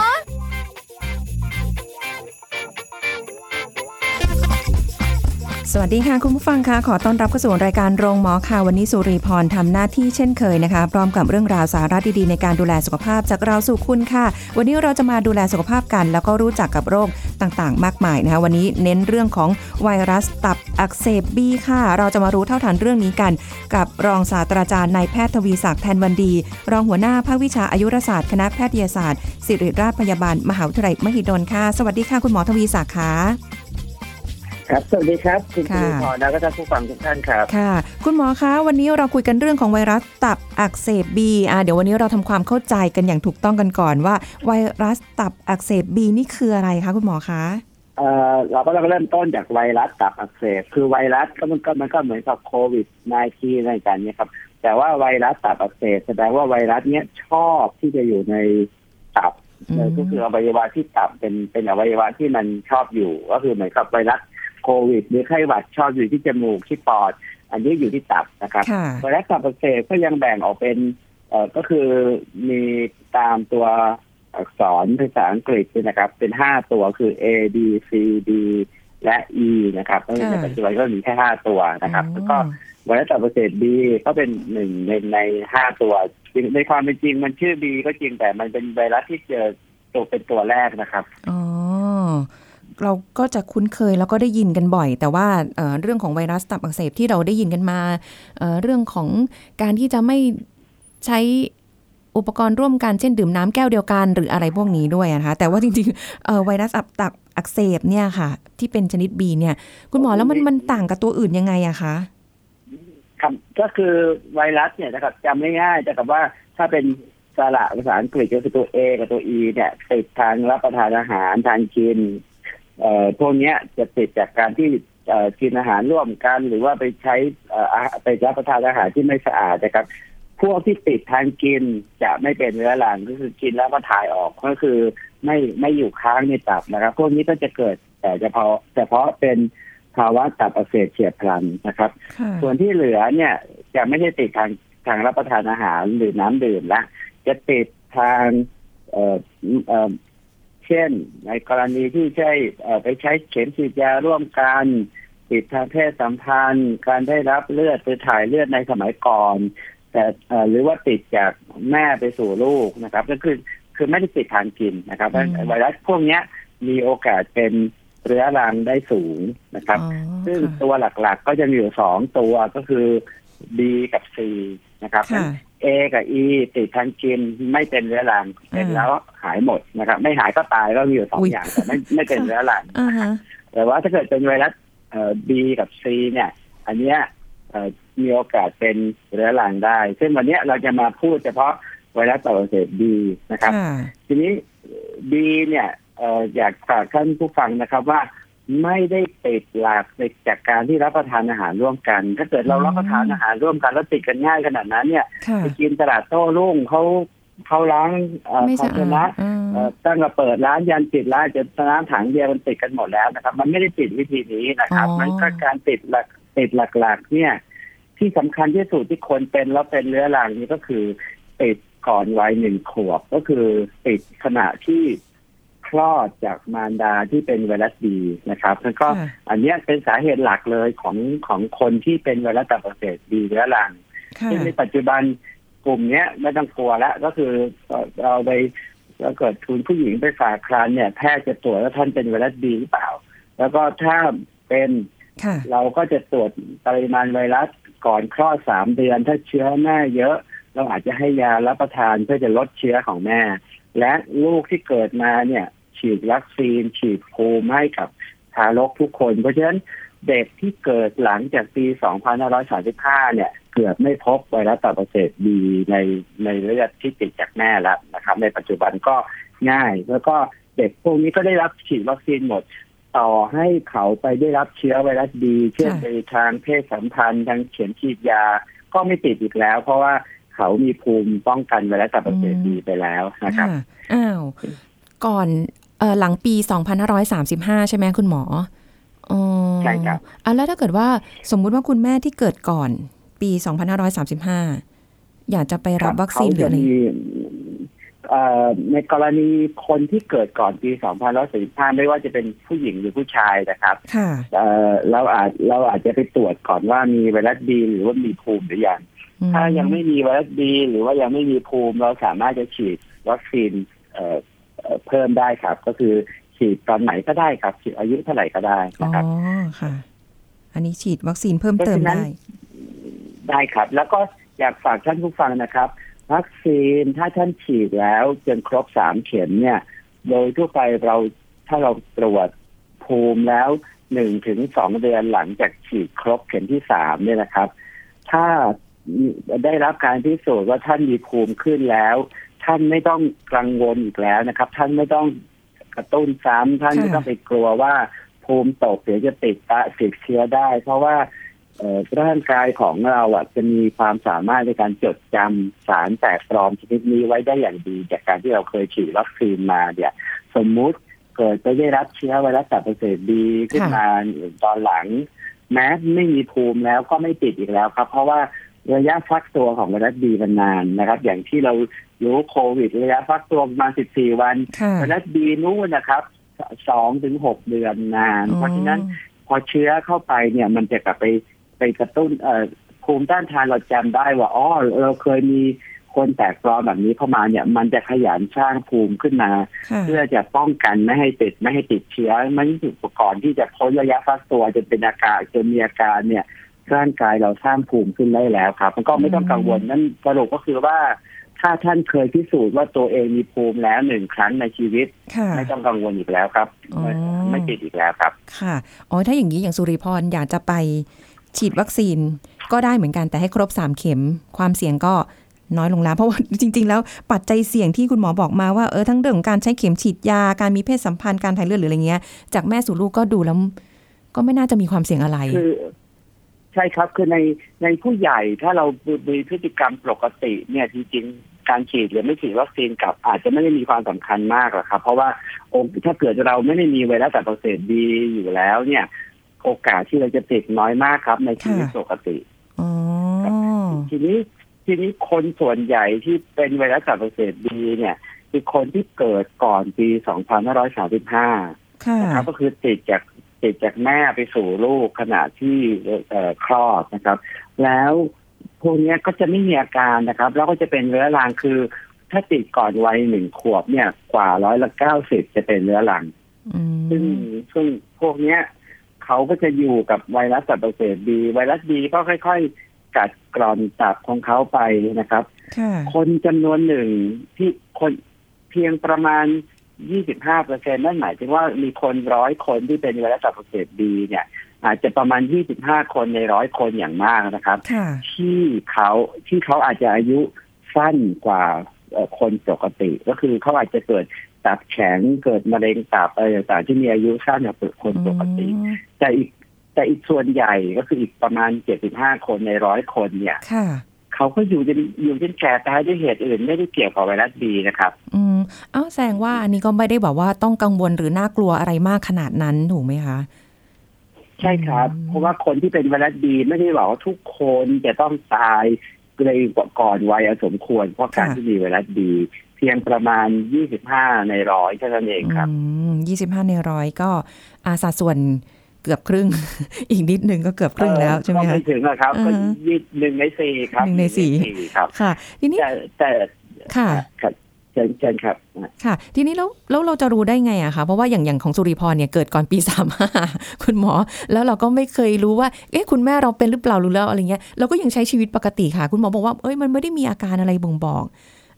ล สวัสดีค่ะ คุณผู้ฟังค่ะขอต้อนรับเข้าสู่รายการโรงหมอค่ะ วันนี้สุรีพรทำหน้าที่เช่นเคยนะคะ พร้อมกับเรื่องราวสาระดีๆในการดูแลสุขภาพจากเราสู่คุณค่ะ วันนี้เราจะมาดูแลสุขภาพกัน แล้วก็รู้จักกับโรคต่างๆ มากมายนะคะ วันนี้เน้นเรื่องของไวรัสตับอักเสบบีค่ะ เราจะมารู้เท่าทันเรื่องนี้กัน กับรองศาสตราจารย์นายแพทย์ทวีศักดิ์แทนวันดี รองหัวหน้าภาควิชาอายุรศาสตร์คณะแพทยศาสตร์ ศิริราชพยาบาลมหาวิทยาลัยมหิดลค่ะ สวัสดีค่ะคุณหมอทวีศักดิ์ค่ะ ครับสวัสดีครับคุณค่ะผู้พรแล้วก็ท่านผู้ฟังทุกท่านครับค่ะ คุณหมอคะวันนี้เราคุยกันเรื่องของไวรัสตับอักเสบบีอ่าเดี๋ยววันนี้เราทำความเข้าใจกันอย่างถูกต้องกันก่อนว่า ไวรัสตับอักเสบบีนี่คืออะไรคะคุณหมอคะเอ่อเราก็ต้องเริ่มต้นจากไวรัสตับอักเสบคือไวรัสก็มันก็มันก็เหมือนกับโควิด -19 อะไรกันเนี่ยครับ แต่ว่าไวรัสตับอักเสบแสดงว่าไวรัสเนี้ยชอบที่จะอยู่ในตับอืมเออก็คืออวัยวะที่ตับเป็นเป็นอวัยวะที่มันชอบอยู่ ก็คือเหมือนกับไวรัส โควิด หรือไข้หวัดชอบอยู่ที่จมูกที่ปอด อันนี้อยู่ที่ตับนะครับค่ะไวรัสตับอักเสบก็ยังแบ่งออกเป็นเอ่อก็คือมีตามตัวอักษรภาษาอังกฤษเนี่ยนะครับ เป็นห้าตัวคือ A B C D และ E นะครับก็ในปัจจุบันก็มีแค่ห้าตัวนะครับ แล้วก็ไวรัสตับอักเสบ B ก็เป็นหนึ่งในในห้าตัวจริงในความเป็นจริงมันชื่อ B ก็จริงแต่มันเป็นไวรัสที่เจอตัวเป็นตัวแรกนะครับ อ๋อ เราก็จะคุ้นเคยแล้วก็ได้ยินกันบ่อย แต่ว่าเเรื่องของไวรัสตับอักเสบที่เราได้ยินกันมาเเรื่องของการที่จะไม่ใช้อุปกรณ์ร่วมกันเช่นดื่มน้ำแก้วเดียวกันหรืออะไรพวกนี้ด้วยนะคะแต่ว่าจริงๆเไวรัสตับอักเสบเนี่ยค่ะ ที่เป็นชนิด B เนี่ย คุณหมอแล้วมันมันต่างกับตัวอื่นยังไงอะคะครับก็คือไวรัสเนี่ยนะครับจำง่ายๆแต่กับว่าถ้าเป็นสระภาษาอังกฤษก็คือตัว A กับตัว E เนี่ยติดทางรับประทานอาหารทานกิน เอ่อพวกเนี้ยจะติดจากการที่เอ่อกินอาหารร่วมกัน หรือว่าไปใช้เอ่ออาไปรับประทานอาหารที่ไม่สะอาดนะครับ พวกที่ติดทางกินจะไม่เป็นเรื้อรังก็คือกินแล้วก็ถ่ายออกก็คือไม่ไม่อยู่ค้างในตับนะครับ พวกนี้ก็จะเกิดแต่เฉพาะเฉพาะเป็นภาวะตับอักเสบเฉียบพลันนะครับค่ะส่วนที่เหลือเนี่ยจะไม่ได้ติดทางทางรับประทานอาหารหรือน้ำดื่มละจะติดทางเอ่อเอ่อเช่น ในกรณีที่ใช้เอ่อไปใช้เข็มฉีดยาร่วมกันติดทางเพศสัมพันธ์ การได้รับเลือดไปถ่ายเลือดในสมัยก่อน แต่เอ่อหรือว่าติดจากแม่ไปสู่ลูกนะครับ ก็คือคือไม่ได้ติดทางกินนะครับเพราะอืมไวรัสพวกเนี้ยมีโอกาสเป็นเรื้อรังได้สูงนะครับอ๋อซึ่งค่ะตัวหลักๆก็จะมีอยู่สองตัวก็คือ B กับ C นะครับ ค่ะ A กับ E ติดทางกินไม่เป็นเรื้อรังเป็นแล้วหายหมดนะครับ ไม่หายก็ตายก็มีอยู่สองอุ๊ยอย่างแต่ไม่ไม่เป็นเรื้อรังอ่าฮะแต่ว่าถ้าเกิดเป็นไวรัสเอ่อ B กับ C เนี่ย อันเนี้ยเอ่อมีโอกาสเป็นเรื้อรังได้ ซึ่งวันเนี้ยเราจะมาพูดเฉพาะไวรัสตับอักเสบ B นะครับค่ะทีนี้บีเนี่ยเอ่ออยากฝากท่านผู้ฟังนะครับว่า ไม่ได้ติดหลักติดจากการที่รับประทานอาหารร่วมกัน ถ้าเกิดเราอืมรับประทานอาหารร่วมกันแล้วติดกันง่ายขนาดนั้นเนี่ยค่ะไปกินตลาดโต้รุ่งเขาเขาล้างเอ่อไม่ภาสะชอานะดอ่าเอ่อตั้งแต่เปิดร้านยันปิดร้านจะน้ำถังเดียวมันติดกันหมดแล้วนะครับ มันไม่ได้ติดวิธีนี้นะครับอ๋อมันก็การติดหลักติดหลักๆ เนี่ย ที่สำคัญที่สุดที่คนเป็นแล้วเป็นเรื้อรังนี่ก็คือติดก่อนวัยหนึ่งขวบก็คือติดขณะที่ คลอดจากมารดาที่เป็นไวรัสบีนะครับแล้วก็ค่ะอันเนี้ยเป็นสาเหตุหลักเลยของของคนที่เป็นไวรัสตับอักเสบบีเรื้อรังค่ะซึ่งในปัจจุบันกลุ่มเนี้ยไม่ต้องกลัวแล้วก็คือเอ่อเราไปถ้าเกิดคุณผู้หญิงไปฝากครรภ์เนี่ยแพทย์จะตรวจว่าท่านเป็นไวรัสบีหรือเปล่า แล้วก็ถ้าเป็นค่ะเราก็จะตรวจปริมาณไวรัสก่อนคลอดสามเดือน ถ้าเชื้อแม่เยอะ เราอาจจะให้ยารับประทานเพื่อจะลดเชื้อของแม่ และลูกที่เกิดมาเนี่ย ฉีดวัคซีน ฉีดภูมิให้กับทารกทุกคน เพราะฉะนั้นเด็กที่เกิดหลังจากปี 2535 เนี่ย เกือบไม่พบไวรัสตับอักเสบบีในในเลือดที่ติดจากแม่แล้วนะครับ ในปัจจุบันก็ง่าย แล้วก็เด็กพวกนี้ก็ได้รับฉีดวัคซีนหมด ต่อให้เขาไปได้รับเชื้อไวรัสดีเช่นไปทางเพศสัมพันธ์ทางเข็มฉีดยา ก็ไม่ติดอีกแล้ว เพราะว่าเขามีภูมิป้องกันไวรัสตับอักเสบดีไปแล้วนะครับอ้าวก่อน หลังปี 2535 ใช่ไหมคุณหมออ๋อใช่ครับอะแล้วถ้าเกิดว่าสมมุติว่าคุณแม่ที่เกิดก่อน ปี 2535 อยากจะไปรับวัคซีนหรืออะไรเขาจมีเอ่อในกรณีคนที่เกิดก่อนปี 2545 ไม่ว่าจะเป็นผู้หญิงหรือผู้ชายนะครับค่ะเอ่อเราอาจเราอาจจะไปตรวจก่อนว่ามีไวรัสดีหรือว่ามีภูมิหรือยังอืมถ้ายังไม่มีไวรัสดีหรือว่ายังไม่มีภูมิเราสามารถจะฉีดวัคซีน เอ่อเอ่อเพิ่มได้ครับ ก็คือฉีดตอนไหนก็ได้ครับ ฉีดอายุเท่าไหร่ก็ได้อ๋อนะครับค่ะ อันนี้ฉีดวัคซีนเพิ่มเติมเพราะฉะนั้นได้ ได้ครับ แล้วก็อยากฝากท่านผู้ฟังนะครับ วัคซีนถ้าท่านฉีดแล้วจนครบสามเข็มเนี่ย โดยทั่วไปเราถ้าเราตรวจภูมิแล้วหนึ่งถึงสองเดือนหลังจากฉีดครบเข็มที่สามเนี่ยนะครับ ถ้าได้รับการพิสูจน์ว่าท่านมีภูมิขึ้นแล้ว ท่านไม่ต้องกังวลอีกแล้วนะครับ ท่านไม่ต้องกระตุ้นซ้ำท่านไม่ต้องไปกลัวว่าภูมิตกเดี๋ยวจะติดตะติดเชื้อได้ เพราะว่าร่างกายของเราอะจะมีความสามารถในการจดจำสารแปลกปลอมชนิดนี้ไว้ได้อย่างดี จากการที่เราเคยฉีดวัคซีนมาเนี่ย สมมุติเกิดไปได้รับเชื้อไวรัสตับอักเสบบีขึ้นมาตอนหลัง แม้ไม่มีภูมิแล้วก็ไม่ติดอีกแล้วครับ เพราะว่าระยะฟักตัวของไวรัสบีมันนานนะครับ อย่างที่เรา รู้โควิดระยะฟักตัวประมาณ 14 วันค่ะไวรัสบีนู่นนะครับสองถึงหกเดือนนาน เพราะฉะนั้นพอเชื้อเข้าไปเนี่ย มันจะกลับไปไปกระตุ้นเอ่อภูมิต้านทานเราจำได้ว่าอ๋อเราเคยมีคนแตกปลอมแบบนี้เข้ามาเนี่ย มันจะขยันสร้างภูมิขึ้นมาค่ะเพื่อจะป้องกันไม่ให้ติดไม่ให้ติดเชื้อมันถึงก่อนที่จะพ้นระยะฟักตัวจนเป็นอาการจนมีอาการเนี่ยร่างกายเราสร้างภูมิขึ้นได้แล้วครับ มันก็ไม่ต้องกังวลนั่นสรุปก็คือว่า ถ้าท่านเคยพิสูจน์ว่าตัวเองมีภูมิแล้วหนึ่งครั้งในชีวิตค่ะไม่ต้องกังวลอีกแล้วครับอ๋อไม่ติดอีกแล้วครับ ค่ะ อ๋อ ถ้าอย่างนี้อย่างสุริพรอยากจะไปฉีดวัคซีนก็ได้เหมือนกันแต่ให้ครบ3เข็ม ความเสี่ยงก็น้อยลงแล้ว เพราะว่าจริง ๆ แล้วปัจจัยเสี่ยงที่คุณหมอบอกมาว่าเออทั้งเรื่องของการใช้เข็มฉีดยาการมีเพศสัมพันธ์การถ่ายเลือดหรืออะไรเงี้ย จากแม่สู่ลูกก็ดูแล้ว ก็ไม่น่าจะมีความเสี่ยงอะไรคือใช่ครับคือในในผู้ใหญ่ถ้าเรามีพฤติกรรมปกติเนี่ยจริงๆ การฉีดหรือไม่ฉีดวัคซีนกับอาจจะไม่ได้มีความสำคัญมากหรอกครับ เพราะว่าโอถ้าเกิดเราไม่ได้มีไวรัสตับอักเสบบีอยู่แล้วเนี่ย โอกาสที่เราจะติดน้อยมากครับ ในชีวิตค่ะปกติอ๋อทีนี้ทีนี้คนส่วนใหญ่ที่เป็นไวรัสตับอักเสบบีเนี่ยคือคนที่เกิดก่อนปี 2535ค่ะนะครับ ก็คือติดจากติดจากแม่ไปสู่ลูกขณะที่เอ่อคลอดนะครับ แล้ว พวกเนี้ยก็จะไม่มีอาการนะครับ แล้วก็จะเป็นเรื้อรังคือ ถ้าติดก่อนวัยหนึ่งขวบเนี่ย กว่าร้อยละเก้าสิบจะเป็นเรื้อรังอืซึ่งมซึ่งพวกเนี้ยเขาก็จะอยู่กับไวรัสตับอักเสบบีไวรัสบีก็ค่อย ๆ กัดกร่อนตับของเขาไปนะครับค่ะคนจำนวนหนึ่งที่คนเพียงประมาณ 25เปอร์เซ็นนั่นหมายถึงว่ามีคนร้อยคนที่เป็นไวรัสตับอักเสบบีเนี่ย อาจจะประมาณ 25 คนในร้อยคนอย่างมากนะครับค่ะที่เขาที่เขาอาจจะอายุสั้นกว่าเอ่อคนปกติ ก็คือเขาอาจจะเกิดตับแข็งเกิดมะเร็งตับอะไรต่างๆที่มีอายุสั้นกว่าคนปกติ แต่อีกแต่อีกส่วนใหญ่ก็คืออีกประมาณ 75 คนในร้อยคนเนี่ยค่ะเขาก็อยู่จนอยู่จนแก่ตายด้วยเหตุอื่นไม่ได้เกี่ยวกับไวรัสบีนะครับ อืมอ้าวแสดงว่าอันนี้ก็ไม่ได้แบบว่าต้องกังวลหรือน่ากลัวอะไรมากขนาดนั้นถูกไหมคะ ใช่ครับอืมเพราะว่าคนที่เป็นไวรัสบีไม่ได้บอกว่าทุกคนจะต้องตายเลยก่อนวัยอันสมควร เพราะการที่มีไวรัสบีเพียงประมาณ 25 ในร้อยเท่านั้นเองครับยี่สิบห้าในร้อยก็อาสัดส่วนเกือบครึ่ง อีกนิดนึงก็เกือบครึ่งแล้วใช่ไหมก็คะไม่ถึงอะครับอือก็ฮะยี่หนึ่งในสี่ครับหนึ่งในสี่ครับค่ะทีนี้แต่แต่ค่ะครับ เชิญเชิญครับค่ะ ทีนี้แล้วแล้วเราจะรู้ได้ไงอะคะเพราะว่าอย่างอย่างของสุริพรเนี่ยเกิดก่อนปีสามห้าคุณหมอ แล้วเราก็ไม่เคยรู้ว่า เอ๊ะคุณแม่เราเป็นหรือเปล่าหรือแล้วอะไรเงี้ยเราก็ยังใช้ชีวิตปกติค่ะ คุณหมอบอกว่าเอ้ยมันไม่ได้มีอาการอะไรบ่งบอก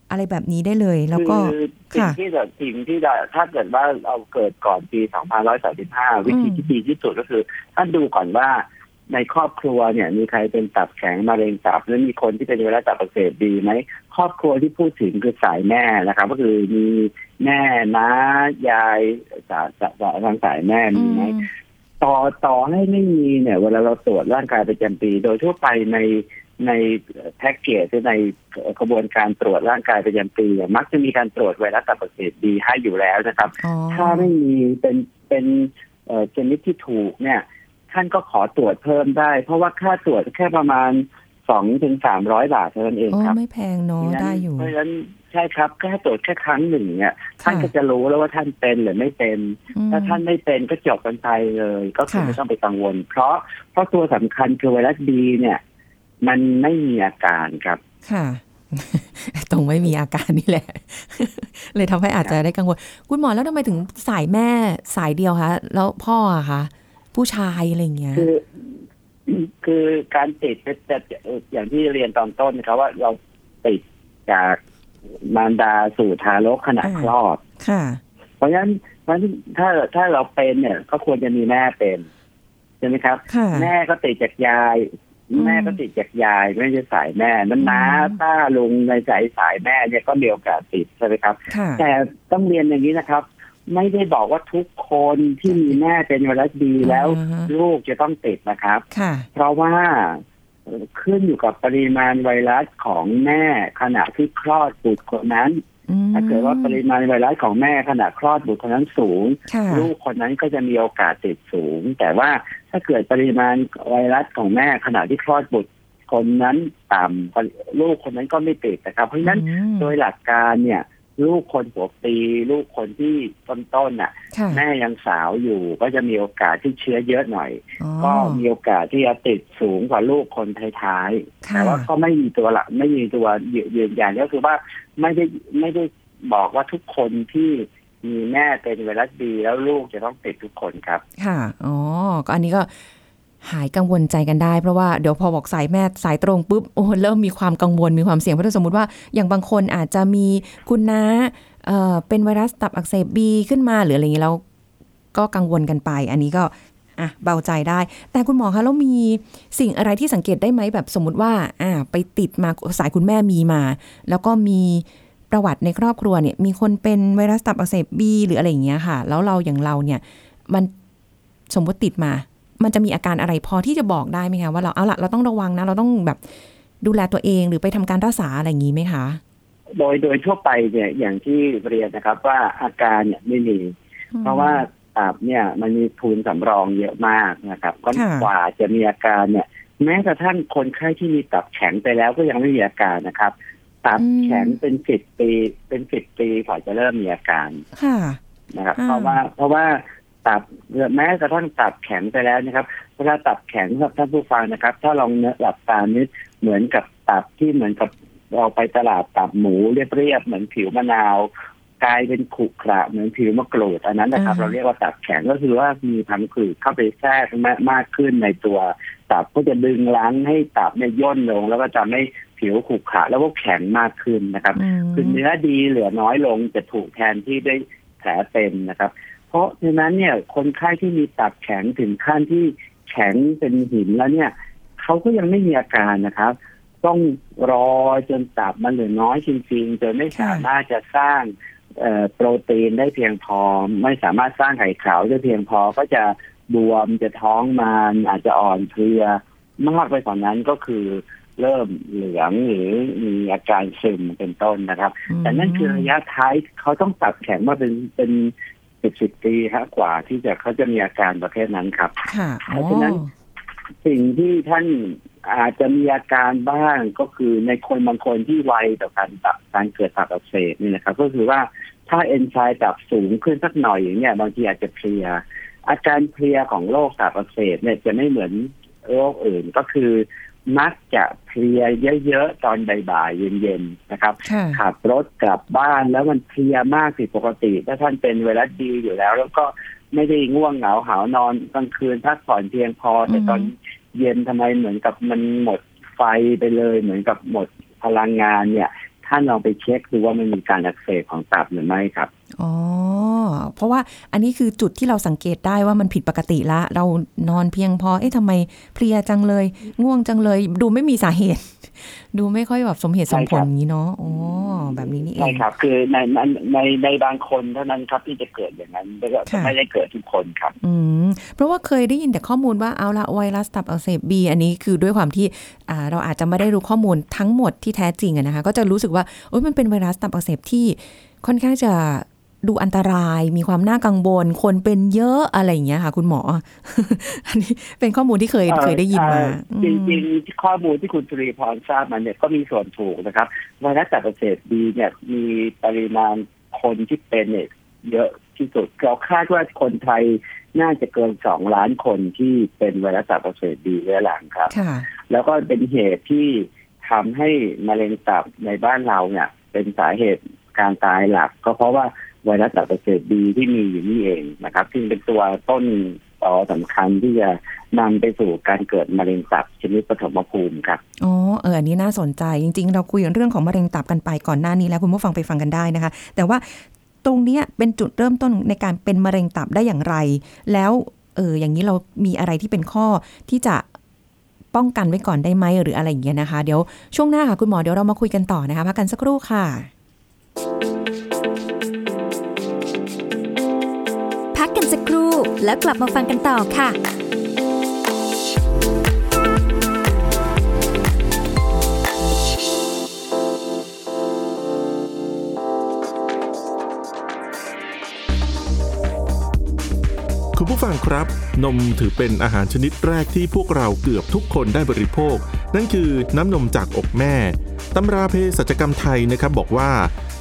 อะไรแบบนี้ได้เลย แล้วก็คือสิ่งค่ะที่จะสิ่งที่จะถ้าเกิดว่าเราเกิดก่อนปี2535วิธีอืมที่ดีที่สุดก็คือท่านดูก่อนว่า ในครอบครัวเนี่ย มีใครเป็นตับแข็งมะเร็งตับ แล้วมีคนที่เป็นไวรัสตับอักเสบดีไหมครอบครัวที่พูดถึงคือสายแม่นะครับ ก็คือมีแม่น้ายายสาสาทางสายแม่มีไหมต่อต่อให้ไม่มีเนี่ย เวลาเราตรวจร่างกายประจำปี โดยทั่วไปในในแพ็กเกจหรือในกระบวนการตรวจร่างกายประจำปีเนี่ยมักจะมีการตรวจไวรัสตับอักเสบบีให้อยู่แล้วนะครับอ๋อถ้าไม่มีเป็นเป็นเอ่อชนิดที่ถูกเนี่ย ท่านก็ขอตรวจเพิ่มได้ เพราะว่าค่าตรวจแค่ประมาณสองถึงสามร้อยบาทเท่านั้นเองโอ้ครับไม่แพงเนาะได้อยู่เพราะฉะนั้นใช่ครับแค่ตรวจแค่ครั้งหนึ่งเนี่ยท่านค่ะก็จะรู้แล้วว่าท่านเป็นหรือไม่เป็นอืมถ้าท่านไม่เป็นก็จบกันไปเลย ก็คือค่ะไม่ต้องไปกังวล เพราะเพราะตัวสำคัญคือไวรัสบีเนี่ย มันไม่มีอาการครับค่ะตรงไม่มีอาการนี่แหละ เลยทำให้อาจจะได้กังวล คุณหมอแล้วทำไมถึงสายแม่สายเดียวคะแล้วพ่ออะคะ ผู้ชายอะไรอย่างเงี้ย คือคือการติดจะจะอย่างที่เรียนตอนต้นนะครับว่าเราติดจากมารดาสู่ทารกขณะอ่าคลอด ค่ะ เพราะฉะนั้นเพราะฉะนั้นถ้าถ้าเราเป็นเนี่ย ก็ควรจะมีแม่เป็นใช่ไหมครับค่ะแม่ก็ติดจากยายอืมแม่ก็ติดจากยายไม่ใช่สายแม่นั้นน้าอืมป้าลุงในสายสายแม่เนี่ยก็มีโอกาสติดใช่ไหมครับค่ะแต่ต้องเรียนอย่างนี้นะครับ ไม่ได้บอกว่าทุกคนที่มีแม่เป็นไวรัสบีแล้วอ่าฮะลูกจะต้องติดนะครับค่ะเพราะว่าเอ่อขึ้นอยู่กับปริมาณไวรัสของแม่ขณะที่คลอดบุตรคนนั้นอืมถ้าเกิดว่าปริมาณไวรัสของแม่ขณะคลอดบุตรคนนั้นสูงค่ะลูกคนนั้นก็จะมีโอกาสติดสูง แต่ว่าถ้าเกิดปริมาณไวรัสของแม่ขณะที่คลอดบุตรคนนั้นต่ำลูกคนนั้นก็ไม่ติดนะครับ เพราะฉะนั้นอืมโดยหลักการเนี่ย ลูกคนหัวปี ลูกคนที่ต้นๆน่ะ ค่ะแม่ยังสาวอยู่ก็จะมีโอกาสที่เชื้อเยอะหน่อย อ๋อ ก็มีโอกาสที่จะติดสูงกว่าลูกคนท้ายๆค่ะ แต่ว่าก็ไม่มีตัวละไม่มีตัวยืนยันก็คือว่าไม่ได้ไม่ได้บอกว่าทุกคนที่มีแม่เป็นไวรัสบีแล้วลูกจะต้องติดทุกคนครับ ค่ะ อ๋อ ก็อันนี้ก็ หายกังวลใจกันได้ เพราะว่าเดี๋ยวพอบอกสายแม่สายตรงปุ๊บโอ้เริ่มมีความกังวลมีความเสี่ยงเพราะถ้าสมมติว่าอย่างบางคนอาจจะมีคุณน้าเอ่อเป็นไวรัสตับอักเสบบีขึ้นมาหรืออะไรอย่างนี้แล้วก็กังวลกันไป อันนี้ก็อะเบาใจได้ แต่คุณหมอคะแล้วมีสิ่งอะไรที่สังเกตได้ไหมแบบสมมติว่าอ่าไปติดมาสายคุณแม่มีมา แล้วก็มีประวัติในครอบครัวเนี่ย มีคนเป็นไวรัสตับอักเสบบีหรืออะไรอย่างเงี้ยค่ะ แล้วเราอย่างเราเนี่ยมันสมมติติดมา มันจะมีอาการอะไรพอที่จะบอกได้ไหมคะว่าเราเอาละเราต้องระวังนะ เราต้องแบบดูแลตัวเองหรือไปทำการรักษาอะไรอย่างนี้ไหมคะ โดยโดยทั่วไปเนี่ยอย่างที่เรียนนะครับว่าอาการเนี่ยไม่มี เพราะว่าตับเนี่ยมันมีภูมิสำรองเยอะมากนะครับก็ค่ะกว่าจะมีอาการเนี่ย แม้กระทั่งคนไข้ที่มีตับแข็งไปแล้วก็ยังไม่มีอาการนะครับ ตับแข็งเป็นสิบปี เป็นสิบปีกว่าจะเริ่มมีอาการค่ะนะครับอ่าเพราะว่าเพราะว่า ตับแม้กระทั่งตับแข็งไปแล้วนะครับเวลาตับแข็งครับท่านผู้ฟังนะครับ ถ้าลองหลับตานึกเหมือนกับตับที่เหมือนกับเราไปตลาดตับหมูเรียบๆเหมือนผิวมะนาวกลายเป็นขรุขระเหมือนผิวมะกรูดอันนั้นนะครับอ่าเราเรียกว่าตับแข็งก็คือว่ามีพังผืดเข้าไปแทรกมากมากขึ้นในตัวตับก็จะดึงล้างให้ตับเนี่ยย่นลง แล้วก็จะไม่ผิวขรุขระแล้วก็แข็งมากขึ้นนะครับอืมคือเนื้อดีเหลือน้อยลงจะถูกแทนที่ด้วยแผลเป็นนะครับ เพราะฉะนั้นเนี่ยคนไข้ที่มีตับแข็งถึงขั้นที่แข็งเป็นหินแล้วเนี่ยเขาก็ยังไม่มีอาการนะครับ ต้องรอจนตับมันเหลือน้อยจริงๆจนไม่สามารถจะสร้างเอ่อโปรตีนได้เพียงพอ ไม่สามารถสร้างไข่ขาวได้เพียงพอก็จะบวมจะท้องมานอาจจะอ่อนเพลียมากไปกว่านั้นก็คือเริ่มเหลืองหรือมีอาการซึมเป็นต้นนะครับ แต่นั่นคือระยะท้ายเขาต้องตัดแข็งมาเป็นเป็น สิบสิบปีฮะกว่าที่จะเขาจะมีอาการประเภทนั้นครับค่ะเพราะฉะนั้นสิ่งที่ท่านอาจจะมีอาการบ้างก็คือในคนบางคนที่ไวต่อการตับการเกิดตับอักเสบนี่นะครับ ก็คือว่าถ้าเอนไซม์ตับสูงขึ้นสักหน่อยอย่างเนี้ยบางทีอาจจะเพลีย อาการเพลียของโรคตับอักเสบเนี่ยจะไม่เหมือนโรคอื่นก็คือ มักจะเพลียเยอะๆ ตอนบ่ายๆเย็นๆนะครับค่ะขับรถกลับบ้านแล้วมันเพลียมากผิดปกติ ถ้าท่านเป็นไวรัสดีอยู่แล้ว แล้วก็ไม่ได้ง่วงเหงาหาวนอนกลางคืนพักผ่อนเพียงพอ แต่อือฮึตอนเย็นทำไมเหมือนกับมันหมดไฟไปเลย เหมือนกับหมดพลังงานเนี่ย ท่านลองไปเช็คดูว่ามันมีการอักเสบของตับหรือไม่ครับ อ๋อ เพราะว่าอันนี้คือจุดที่เราสังเกตได้ว่ามันผิดปกติละ เรานอนเพียงพอ เอ๊ะทำไมเพลียจังเลย ง่วงจังเลย ดูไม่มีสาเหตุ ดูไม่ค่อยแบบสมเหตุสมผลอย่างนี้เนาะอ๋อแบบนี้นี่เอใช่งครับ คือในในในในบางคนเท่านั้นครับที่จะเกิดอย่างนั้นแล้วก็ค่ะไม่ได้เกิดทุกคนครับ อืมเพราะว่าเคยได้ยินแต่ข้อมูลว่าเอาละไวรัสตับอักเสบบีอันนี้คือด้วยความที่อ่าเราอาจจะไม่ได้รู้ข้อมูลทั้งหมดที่แท้จริงอะนะคะ ก็จะรู้สึกว่าโอ้ยมันเป็นไวรัสตับอักเสบที่ค่อนข้างจะ ดูอันตราย มีความน่ากังวลคนเป็นเยอะอะไรอย่างเงี้ยค่ะ คุณหมอ อันนี้เป็นข้อมูลที่เคยเอ่อเคยได้ยินมาเอ่อจริงๆข้อมูลที่คุณสุริพรทราบมาเนี่ยก็มีส่วนถูกนะครับไวรัสตับอักเสบบีเนี่ยมีปริมาณคนที่เป็นเนี่ยเยอะที่สุดเราคาดว่าคนไทยน่าจะเกินสองล้านคนที่เป็นไวรัสตับอักเสบบีเรื้อรังครับค่ะแล้วก็เป็นเหตุที่ทำให้มะเร็งตับในบ้านเราเนี่ย เป็นสาเหตุการตายหลัก ก็เพราะว่า ไวรัสตับอักเสบบีที่มีอยู่นี่เองนะครับซึ่งเป็นตัวต้นต่อสำคัญที่จะนำไปสู่การเกิดมะเร็งตับชนิดปฐมภูมิครับอ๋อเอออันนี้น่าสนใจจริง ๆ เราคุยเรื่องของมะเร็งตับกันไปก่อนหน้านี้แล้วคุณผู้ฟังไปฟังกันได้นะคะ แต่ว่าตรงนี้เป็นจุดเริ่มต้นในการเป็นมะเร็งตับได้อย่างไร แล้วเอออย่างนี้เรามีอะไรที่เป็นข้อที่จะป้องกันไว้ก่อนได้ไหมหรืออะไรอย่างเงี้ยนะคะ เดี๋ยวช่วงหน้าค่ะคุณหมอเดี๋ยวเรามาคุยกันต่อนะคะพักกันสักครู่ค่ะ แล้วกลับมาฟังกันต่อค่ะคุณผู้ฟังครับ นมถือเป็นอาหารชนิดแรกที่พวกเราเกือบทุกคนได้บริโภค นั่นคือน้ำนมจากอกแม่ ตำราเภสัชกรรมไทยนะครับบอกว่า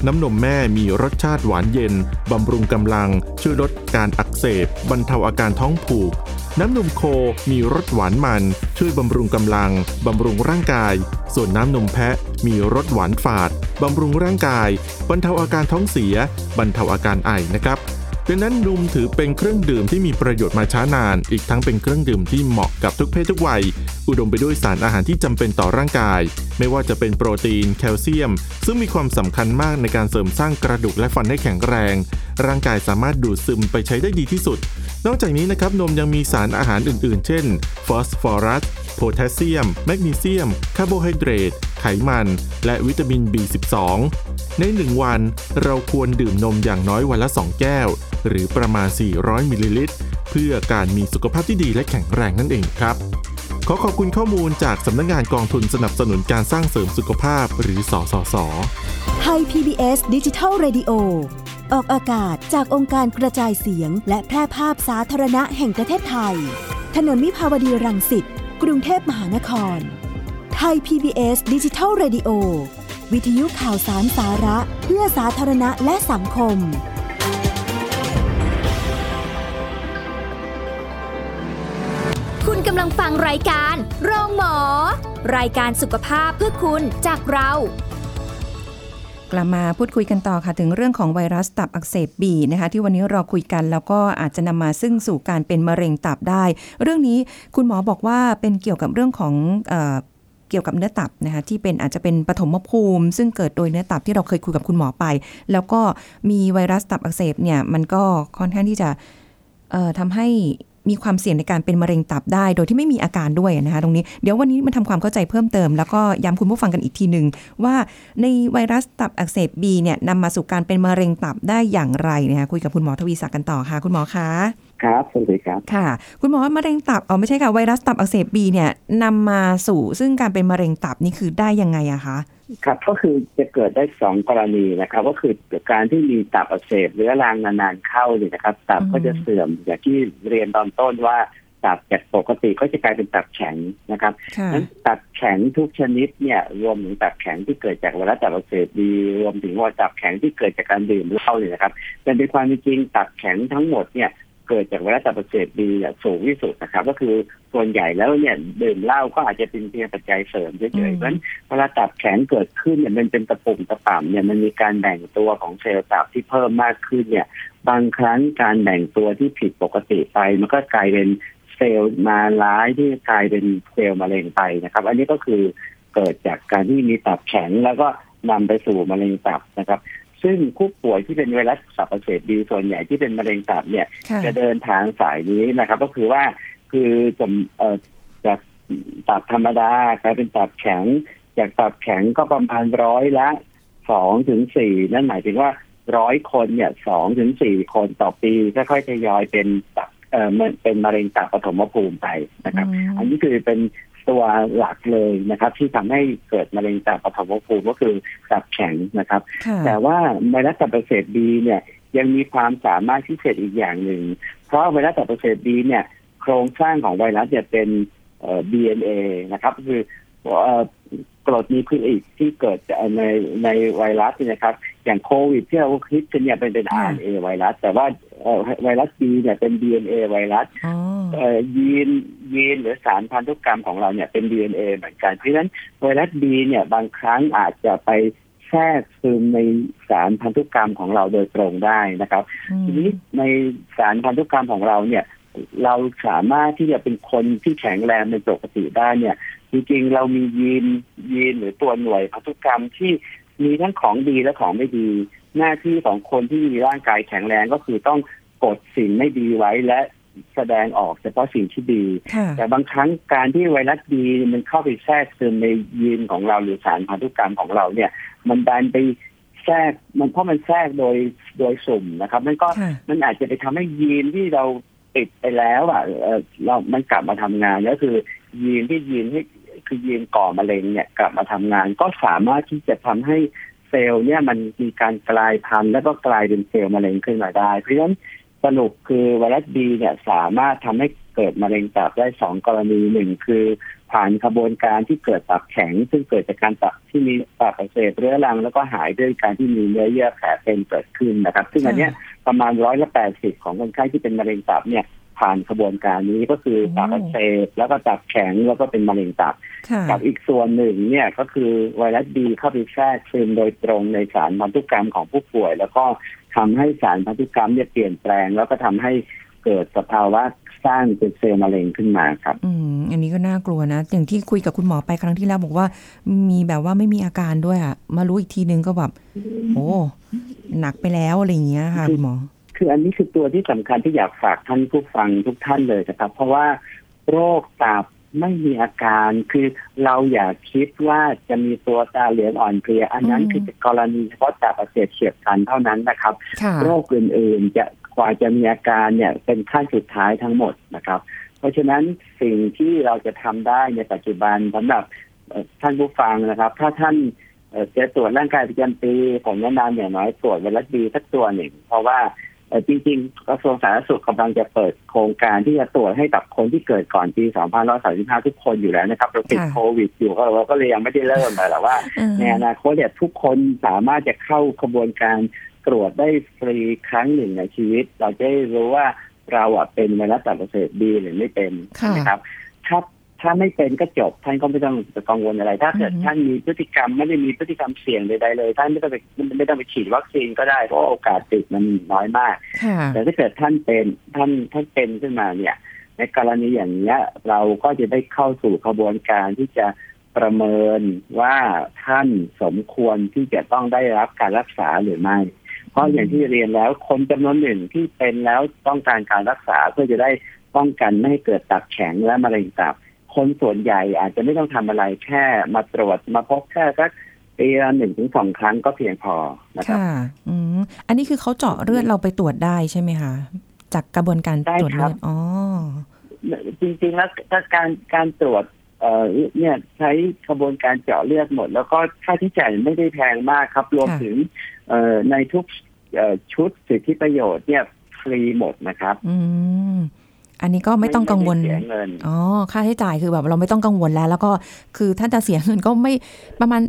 น้ำนมแม่มีรสชาติหวานเย็น บำรุงกำลัง ช่วยลดการอักเสบ บรรเทาอาการท้องผูก น้ำนมโคมีรสหวานมัน ช่วยบำรุงกำลัง บำรุงร่างกาย ส่วนน้ำนมแพะมีรสหวานฝาด บำรุงร่างกาย บรรเทาอาการท้องเสีย บรรเทาอาการไอนะครับ ดังนั้นนมถือเป็นเครื่องดื่มที่มีประโยชน์มาช้านาน อีกทั้งเป็นเครื่องดื่มที่เหมาะกับทุกเพศทุกวัย อุดมไปด้วยสารอาหารที่จำเป็นต่อร่างกาย ไม่ว่าจะเป็นโปรตีน แคลเซียม ซึ่งมีความสำคัญมากในการเสริมสร้างกระดูกและฟันให้แข็งแรง ร่างกายสามารถดูดซึมไปใช้ได้ดีที่สุด นอกจากนี้นะครับนมยังมีสารอาหารอื่น ๆ เช่น ฟอสฟอรัส โพแทสเซียม แมกนีเซียม คาร์โบไฮเดรต ไขมัน และวิตามิน B12 ในหนึ่งวัน เราควรดื่มนมอย่างน้อยวันละ 2 แก้ว หรือประมาณ 400 มิลลิลิตร เพื่อการมีสุขภาพที่ดีและแข็งแรงนั่นเองครับ ขอขอบคุณข้อมูลจากสำนักงานกองทุนสนับสนุนการสร้างเสริมสุขภาพหรือสสส ไทย PBS ดิจิทัล Radio ออกอากาศจากองค์การกระจายเสียง และแพร่ภาพสาธารณะแห่งประเทศไทย ถนนมิภาวดีรังสิต กรุงเทพมหานคร ไทย PBS ดิจิทัล Radio วิทยุข่าวสารสาระ เพื่อสาธารณะและสังคมำลังฟังรายการโรงหมอ รายการสุขภาพเพื่อคุณจากเรา กลับมาพูดคุยกันต่อค่ะ ถึงเรื่องของไวรัสตับอักเสบบีนะคะ ที่วันนี้เราคุยกันแล้วก็อาจจะนำมาซึ่งสู่การเป็นมะเร็งตับได้ เรื่องนี้คุณหมอบอกว่าเป็นเกี่ยวกับเรื่องของเออเกี่ยวกับเนื้อตับนะคะที่เป็นอาจจะเป็นปฐมภูมิ ซึ่งเกิดโดยเนื้อตับที่เราเคยคุยกับคุณหมอไป แล้วก็มีไวรัสตับอักเสบเนี่ยมันก็ค่อนข้างที่จะทำให้ มีความเสี่ยงในการเป็นมะเร็งตับได้ โดยที่ไม่มีอาการด้วยนะคะตรงนี้เดี๋ยววันนี้มาทำความเข้าใจเพิ่มเติม แล้วก็ย้ำคุณผู้ฟังกันอีกทีหนึ่งว่าในไวรัสตับอักเสบบีเนี่ยนำมาสู่การเป็นมะเร็งตับได้อย่างไรนะคะคุยกับคุณหมอทวีศักดิ์กันต่อค่ะ คุณหมอคะครับสวัสดีครับค่ะ คุณหมอมะเร็งตับอ๋อไม่ใช่ค่ะไวรัสตับอักเสบบีเนี่ยนำมาสู่ซึ่งการเป็นมะเร็งตับนี่คือได้ยังไงอะคะ ครับก็คือจะเกิดได้สองกรณีนะครับ ก็คือการที่มีตับอักเสบเรื้อรังนานๆเข้าเนี่ยนะครับ ตับก็จะเสื่อมอย่างที่เรียนตอนต้นว่าตับจากปกติก็จะกลายเป็นตับแข็งนะครับค่ะนั้นตับแข็งทุกชนิดเนี่ยรวมถึงตับแข็งที่เกิดจากไวรัสตับอักเสบบีรวมถึงว่าตับแข็งที่เกิดจากการดื่มเหล้าเนี่ยนะครับแต่ในความเป็นจริงตับแข็งทั้งหมดเนี่ย เกิดจากไวรัสตับอักเสบบีเนี่ยสูงที่สุดนะครับ ก็คือส่วนใหญ่แล้วเนี่ยดื่มเหล้าก็อาจจะเป็นเพียงปัจจัยเสริมเฉยๆเพราะฉะนั้นเวลาตับแข็งเกิดขึ้นเนี่ยมันเป็นตะปุ่มตะป่ำเนี่ยมันมีการแบ่งตัวของเซลล์ตับที่เพิ่มมากขึ้นเนี่ย บางครั้งการแบ่งตัวที่ผิดปกติไป มันก็กลายเป็นเซลล์มาร้ายที่กลายเป็นเซลล์มะเร็งไปนะครับ อันนี้ก็คือเกิดจากการที่มีตับแข็งแล้วก็นำไปสู่มะเร็งตับนะครับ ซึ่งผู้ป่วยที่เป็นไวรัสตับอักเสบบีส่วนใหญ่ที่เป็นมะเร็งตับเนี่ยค่ะจะเดินทางสายนี้นะครับ ก็คือว่าคือจะเอ่อจากตับธรรมดากลายเป็นตับแข็ง จากตับแข็งก็ประมาณร้อยละสองถึงสี่นั่นหมายถึงว่าร้อยคนเนี่ยสองถึงสี่คนต่อปีค่อยๆทยอยเป็นตับเอ่อเป็นมะเร็งตับปฐมภูมิไปนะครับอืมอันนี้คือเป็น ตัวหลักเลยนะครับ ที่ทำให้เกิดมะเร็งตับปฐมภูมิก็คือตับแข็งนะครับค่ะแต่ว่าไวรัสตับอักเสบบีเนี่ยยังมีความสามารถพิเศษอีกอย่างหนึ่ง เพราะไวรัสตับอักเสบบีเนี่ย โครงสร้างของไวรัสเนี่ยเป็นเอ่อ DNA นะครับก็คือเอ่อกรดนิวคลีอิกที่เกิดจากในในไวรัสเนี่ยนะครับ อย่างโควิดที่เราคิดกันเนี่ยเป็นเป็นค่ะ RNA ไวรัส แต่ว่าเอ่อไวรัสบีเนี่ยเป็น DNA ไวรัสอ๋อเอ่อยีนยีนหรือสารพันธุกรรมของเราเนี่ยเป็น DNA เหมือนกันเพราะฉะนั้นไวรัสบีเนี่ยบางครั้งอาจจะไปแทรกซึมในสารพันธุกรรมของเราโดยตรงได้นะครับอืมทีนี้ในสารพันธุกรรมของเราเนี่ยเราสามารถที่จะเป็นคนที่แข็งแรงเป็นปกติได้เนี่ยจริงๆเรามียีนยีนหรือตัวหน่วยพันธุกรรมที่ มีทั้งของดีและของไม่ดี หน้าที่ของคนที่มีร่างกายแข็งแรงก็คือต้องกดสิ่งไม่ดีไว้และแสดงออกเฉพาะสิ่งที่ดีค่ะแต่บางครั้งการที่ไวรัสดีมันเข้าไปแทรกซึมในยีนของเราหรือสารพันธุกรรมของเราเนี่ย มันดันไปแทรกมันเพราะมันแทรกโดยโดยสุ่มนะครับ มันก็ค่ะมันอาจจะไปทำให้ยีนที่เราติดไปแล้วอะเอ่อเรามันกลับมาทำงานก็คือยีนที่ยีนที่ คือยีนก่อมะเร็งเนี่ยกลับมาทำงาน ก็สามารถที่จะทำให้เซลล์เนี่ยมันมีการกลายพันธุ์แล้วก็กลายเป็นเซลล์มะเร็งขึ้นมาได้ เพราะฉะนั้นสรุปคือไวรัสบีเนี่ยสามารถทำให้เกิดมะเร็งตับได้สองกรณีหนึ่งคือผ่านกระบวนการที่เกิดตับแข็ง ซึ่งเกิดจากการตับที่มีตับอักเสบเรื้อรัง แล้วก็หายด้วยการที่มีเนื้อเยื่อแผลเป็นเกิดขึ้นนะครับ ซึ่งอันเนี้ยประมาณร้อยละแปดสิบของคนไข้ที่เป็นมะเร็งตับเนี่ย ผ่านกระบวนการนี้ก็คือตับอักเสบแล้วก็ตับแข็งแล้วก็เป็นมะเร็งตับค่ะกับอีกส่วนหนึ่งเนี่ยก็คือไวรัสดีเข้าไปแทรกซึมโดยตรงในสารพันธุกรรมของผู้ป่วย แล้วก็ทำให้สารพันธุกรรมเนี่ยเปลี่ยนแปลง แล้วก็ทำให้เกิดสภาวะสร้างเป็นเซลล์มะเร็งขึ้นมาครับ อืมอันนี้ก็น่ากลัวนะ อย่างที่คุยกับคุณหมอไปครั้งที่แล้วบอกว่า มีแบบว่าไม่มีอาการด้วยอะมารู้อีกทีนึงก็แบบโอ้หนักไปแล้วอะไรอย่างเงี้ยค่ะคุณหมอ คืออันนี้คือตัวที่สำคัญที่อยากฝากท่านผู้ฟังทุกท่านเลยนะครับ เพราะว่าโรคตับไม่มีอาการคือเราอย่าคิดว่าจะมีตัวตาเหลืองอ่อนเพลีย อันนั้นอืมคือกรณีเฉพาะตับอักเสบเฉียบพลันเท่านั้นนะครับค่ะโรคอื่นๆจะกว่าจะมีอาการเนี่ยเป็นขั้นสุดท้ายทั้งหมดนะครับ เพราะฉะนั้นสิ่งที่เราจะทำได้ในปัจจุบันสำหรับเอ่อท่านผู้ฟังนะครับ ถ้าท่านเอ่อจะตรวจร่างกายประจำปีผมแนะนำอย่างน้อยตรวจไวรัสบีสักตัวหนึ่งเพราะว่าเอ่อ จริงๆกระทรวงสาธารณสุขกำลังจะเปิดโครงการที่จะตรวจให้กับคนที่เกิดก่อนปี 2535 ทุกคนอยู่แล้วนะครับเราติดค่ะโควิดอยู่ก็เราก็เลยยังไม่ได้เริ่มแต่ว่าเออในอนาคตเนี่ยทุกคนสามารถจะเข้ากระบวนการตรวจได้ฟรีครั้งหนึ่งในชีวิต เราจะได้รู้ว่าเราอะเป็นไวรัสตับอักเสบบีหรือไม่เป็นค่ะนะครับถ้า ถ้าไม่เป็นก็จบท่านก็ไม่ต้องกังวลอะไร ถ้าเกิดอือฮึท่านมีพฤติกรรมไม่ได้มีพฤติกรรมเสี่ยงใดๆเลย ท่านไม่ต้องไปไม่ต้องไปฉีดวัคซีนก็ได้เพราะว่าโอกาสติดมันน้อยมากค่ะแต่ถ้าเกิดท่านเป็นท่านท่านเป็นขึ้นมาเนี่ย ในกรณีอย่างเนี้ย เราก็จะได้เข้าสู่กระบวนการที่จะประเมินว่าท่านสมควรที่จะต้องได้รับการรักษาหรือไม่ เพราะอย่างที่เรียนแล้วคนจำนวนหนึ่งที่เป็นแล้วต้องการการรักษาเพื่อจะได้ป้องกันไม่ให้เกิดตับแข็งและมะเร็งตับ คนส่วนใหญ่อาจจะไม่ต้องทำอะไรแค่มาตรวจมาพบแค่สักปีละหนึ่งถึงสองครั้งก็เพียงพอนะครับค่ะอืมอันนี้คือเขาเจาะเลือดเราไปตรวจได้ใช่ไหมคะจากกระบวนการได้ตรวจครัเลืบอดอ๋อจริงๆแล้วถ้าการการตรวจเอ่อเนี่ยใช้กระบวนการเจาะเลือดหมด แล้วก็ค่าใช้จ่ายไม่ได้แพงมากครับ รวมค่ะถึงเอ่อในทุกเอ่อชุดสิทธิประโยชน์เนี่ยฟรีหมดนะครับ อืม อันนี้ก็ไม่ต้องกังวลไม่ได้เสียเงินอ๋อค่าใช้จ่ายคือแบบเราไม่ต้องกังวลแล้ว แล้วก็คือถ้าจะเสียเงินก็ไม่ประมาณ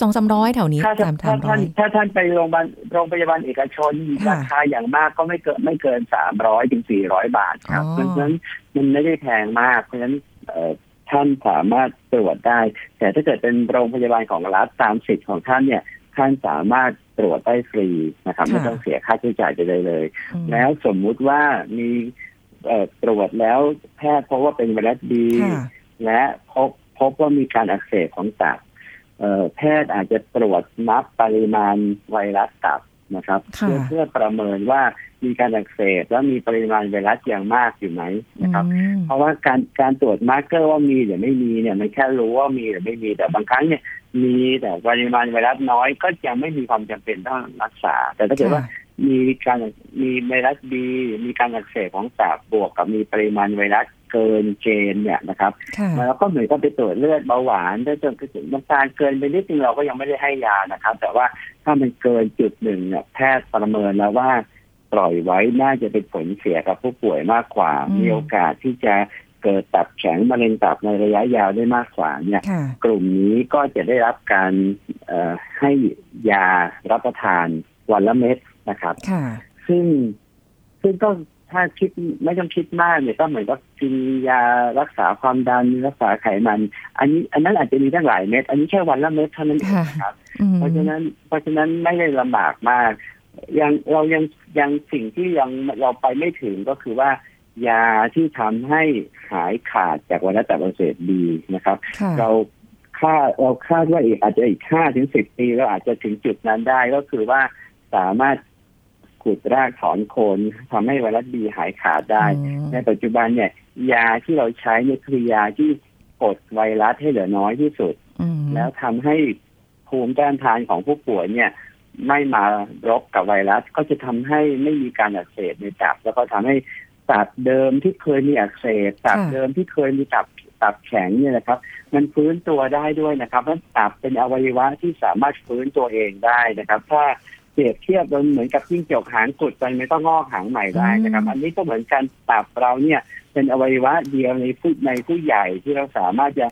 สองสามร้อยแถวนี้ถ้าสามถ้าสามร้ท่าอนยถ้าท่านไปโรงพยาบาลโรงพยาบาลเอกชนค่ะราคาอย่างมากก็ไม่เกินไม่เกินสามร้อยถึงสี่ร้อยบาทครับอ๋อเพราะฉะนั้นมันไม่ได้แพงมาก เพราะฉะนั้นเอ่อท่านสามารถตรวจได้ แต่ถ้าเกิดเป็นโรงพยาบาลของรัฐตามสิทธิ์ของท่านเนี่ยท่านสามารถตรวจได้ฟรีนะครับไม่ต้องเสียค่าใช้จ่ายใดๆเลยอืมแล้วสมมุติว่ามีเอ่อ ตรวจแล้วแพทย์พบว่าเป็นไวรัสบีค่ะและพบพบว่ามีการอักเสบของตับเอ่อแพทย์อาจจะตรวจนับปริมาณไวรัสตับนะครับค่ะเพื่อเพื่อประเมินว่ามีการอักเสบแล้วมีปริมาณไวรัสอย่างมากอยู่ไหมนะครับอืมเพราะว่าการการตรวจ marker ว่ามีหรือไม่มีเนี่ยมันแค่รู้ว่ามีหรือไม่มีแต่บางครั้งเนี่ยมีแต่ปริมาณไวรัสน้อยก็ยังไม่มีความจำเป็นต้องรักษา แต่ถ้าเกิดว่า มีการมีไวรัสบีมีการอักเสบของตับบวกกับมีปริมาณไวรัสเกินเกณฑ์เนี่ยนะครับค่ะแล้วก็เหมือนกับไปตรวจเลือดเบาหวานถ้าจนถึงน้ำตาลเกินไปนิดนึงเราก็ยังไม่ได้ให้ยานะครับ แต่ว่าถ้ามันเกินจุดหนึ่งเนี่ยแพทย์ประเมินแล้วว่าปล่อยไว้น่าจะเป็นผลเสียกับผู้ป่วยมากกว่าอืมมีโอกาสที่จะเกิดตับแข็งมะเร็งตับในระยะยาวได้มากกว่าเนี่ยค่ะกลุ่มนี้ก็จะได้รับการเอ่อให้ยารับประทานวันละเม็ด นะครับค่ะซึ่งซึ่งก็ถ้าคิดไม่ต้องคิดมากเนี่ยก็เหมือนกับกินยารักษาความดันรักษาไขมัน อันนี้ อันนั้นอาจจะมีตั้งหลายเม็ดอันนี้แค่วันละเม็ดเท่านั้นเองค่ะนะครับอืมเพราะฉะนั้นเพราะฉะนั้นไม่ได้ลำบากมากยังเรายังยังสิ่งที่ยังเราไปไม่ถึงก็คือว่า ยาที่ทำให้หายขาดจากไวรัสตับอักเสบบีนะครับค่ะเราคาดเราคาดว่าอีกอาจจะอีกห้าถึงสิบปีเราอาจจะถึงจุดนั้นได้ก็คือว่าสามารถ ขุดรากถอนโคนทำให้ไวรัสบีหายขาดได้อืมในปัจจุบันเนี่ย ยาที่เราใช้เนี่ยคือยาที่กดไวรัสให้เหลือน้อยที่สุดอืมแล้วทำให้ภูมิต้านทานของผู้ป่วยเนี่ย ไม่มารบกับไวรัสก็จะทำให้ไม่มีการอักเสบในตับ แล้วก็ทำให้ตับเดิมที่เคยมีอักเสบตับเดิมที่เคยมีตับตับแข็งเนี่ยนะครับ มันฟื้นตัวได้ด้วยนะครับเพราะตับเป็นอวัยวะที่สามารถฟื้นตัวเองได้นะครับ ถ้า เปรียบเทียบมันเหมือนกับจิ้งจกหางกุดไปไม่ต้องงอกหางใหม่ได้นะครับ อันนี้ก็เหมือนกันตับเราเนี่ย เป็นอวัยวะเดียวในผู้ในผู้ใหญ่ที่เราสามารถจะ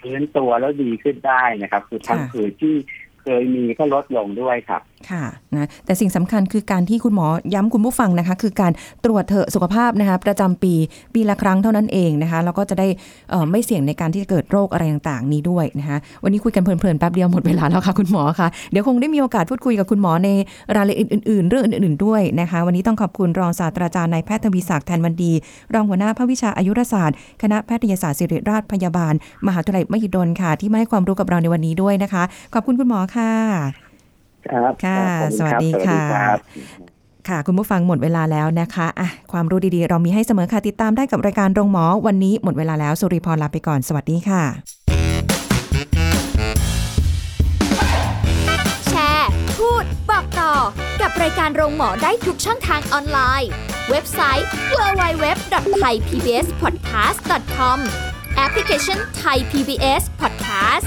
ฟื้นตัวแล้วดีขึ้นได้นะครับ คือทางผืดที่เคยมีก็ลดลงด้วยครับ ค่ะนะแต่สิ่งสำคัญคือการที่คุณหมอย้ำคุณผู้ฟังนะคะ คือการตรวจเถอะสุขภาพนะคะประจำปีปีละครั้งเท่านั้นเองนะคะแล้วก็จะได้ไม่เสี่ยงในการที่จะเกิดโรคอะไรต่างๆ นี้ด้วยนะคะวันนี้คุยกันเพลินๆแป๊บเดียวหมดเวลาแล้วค่ะคุณหมอค่ะเดี๋ยวคงได้มีโอกาสพูดคุยกับคุณหมอในรายละเอียดอื่นๆ เรื่องอื่นๆด้วยนะคะ วันนี้ต้องขอบคุณรองศาสตราจารย์นายแพทย์ทวีศักดิ์แทนวันดี รองหัวหน้าภาควิชาอายุรศาสตร์คณะแพทยศาสตร์ศิริราชพยาบาล มหาวิทยาลัยมหิดลค่ะ ที่มาให้ความรู้กับเราในวันนี้ด้วยนะคะ ขอบคุณคุณหมอค่ะ ครับค่ะขอบณสวัสดีรับค่ะรับค่ะ คุณผู้ฟังหมดเวลาแล้วนะคะอะความรู้ดีๆ เรามีให้เสมอค่ะ ติดตามได้กับรายการโรงหมอ วันนี้หมดเวลาแล้ว สุริพรลาไปก่อน สวัสดีค่ะ แชร์ พูด บอกต่อ กับรายการโรงหมอได้ทุกช่องทางออนไลน์ เว็บไซต์ www.thaipbspodcast.com แอปพลิเคชัน Thai PBS Podcast